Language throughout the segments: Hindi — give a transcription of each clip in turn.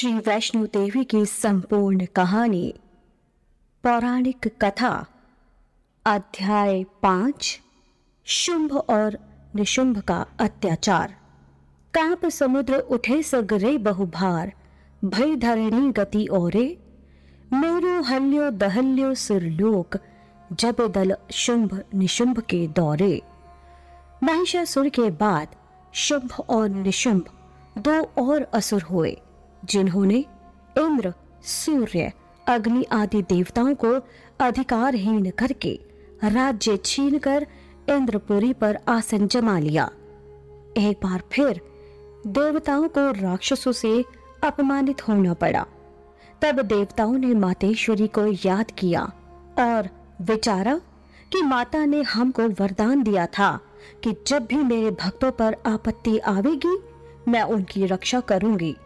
श्री वैष्णो देवी की संपूर्ण कहानी, पौराणिक कथा, अध्याय पाँच, शुंभ और निशुंभ का अत्याचार। काँप समुद्र उठे सगरे बहुभार, भय धरणी गति ओरे, मेरु हल्यो दहल्यो सिरलोक जब दल शुंभ निशुंभ के दौरे। महिषासुर के बाद शुंभ और निशुंभ दो और असुर हुए। जिन्होंने इंद्र सूर्य, अग्नि आदि देवताओं को अधिकारहीन करके राज्य छीनकर इंद्रपुरी पर आसन जमा लिया। एक बार फिर देवताओं को राक्षसों से अपमानित होना पड़ा। तब देवताओं ने मातेश्वरी को याद किया और विचारा कि माता ने हमको वरदान दिया था कि जब भी मेरे भक्तों पर आपत्ति आवेगी, मैं उनकी रक्षा करूँगी।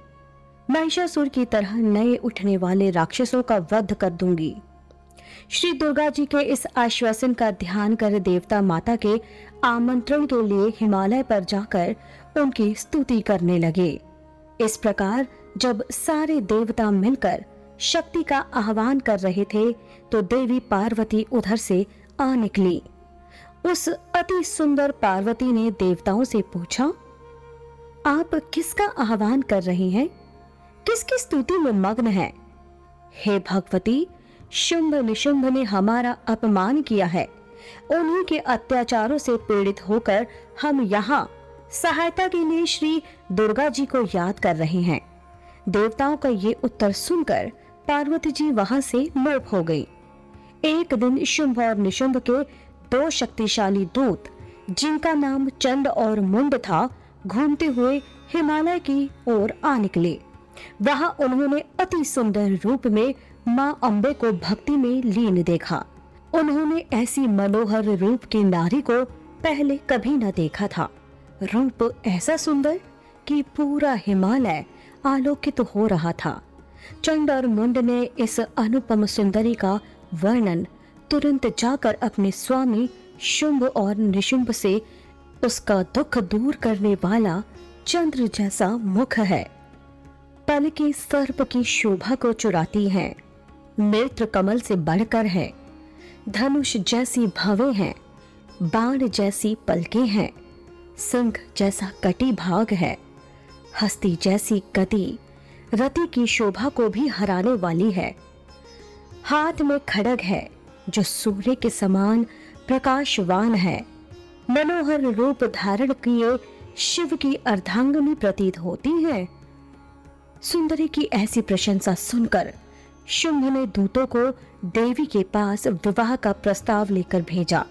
महिषासुर की तरह नए उठने वाले राक्षसों का वध कर दूँगी। श्री दुर्गा जी के इस आश्वासन का ध्यान कर देवता माता के आमंत्रण के लिए हिमालय पर जाकर उनकी स्तुति करने लगे। इस प्रकार जब सारे देवता मिलकर शक्ति का आह्वान कर रहे थे तो देवी पार्वती उधर से आ निकली। उस अति सुंदर पार्वती ने देवताओं से पूछा, आप किसका आह्वान कर रही हैं? किसकी स्तुति में मग्न है? हे भगवती, शुंभ निशुंभ ने हमारा अपमान किया है। उन्हीं के अत्याचारों से पीड़ित होकर हम यहाँ सहायता के लिए श्री दुर्गा जी को याद कर रहे हैं। देवताओं का ये उत्तर सुनकर पार्वती जी वहाँ से मोप हो गई। एक दिन शुंभ और निशुंभ के दो शक्तिशाली दूत, जिनका नाम चंद और मुंड था, घूमते हुए हिमालय की ओर आ निकले। वहाँ उन्होंने अति सुंदर रूप में माँ अम्बे को भक्ति में लीन देखा। उन्होंने ऐसी मनोहर रूप की नारी को पहले कभी न देखा था। रूप ऐसा सुंदर कि पूरा हिमालय आलोकित तो हो रहा था। चंड और मुंड ने इस अनुपम सुंदरी का वर्णन तुरंत जाकर अपने स्वामी शुंभ और निशुंभ से उसका दुख दूर करने वाला चंद्र जैसा मुख है। पल की सर्प की शोभा को चुराती हैं। नेत्र कमल से बढ़कर है। धनुष जैसी भवे हैं। बाण जैसी पलके हैं। सिंह जैसा कटी भाग है। हस्ती जैसी गति रति की शोभा को भी हराने वाली है। हाथ में खड़ग है, जो सूर्य के समान प्रकाशवान है। मनोहर रूप धारण किए शिव की अर्धांगनी प्रतीत होती है। सुंदरी की ऐसी प्रशंसा सुनकर शुंभ ने दूतों को देवी के पास विवाह का प्रस्ताव लेकर भेजा।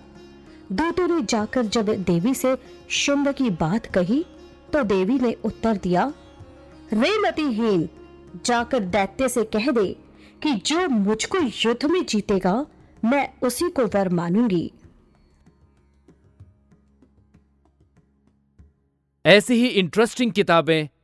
दूतों ने जाकर जब देवी से शुंभ की बात कही तो देवी ने उत्तर दिया, रे मतिहीन जाकर दैत्य से कह दे कि जो मुझको युद्ध में जीतेगा, मैं उसी को वर मानूँगी। ऐसी ही इंटरेस्टिंग किताबें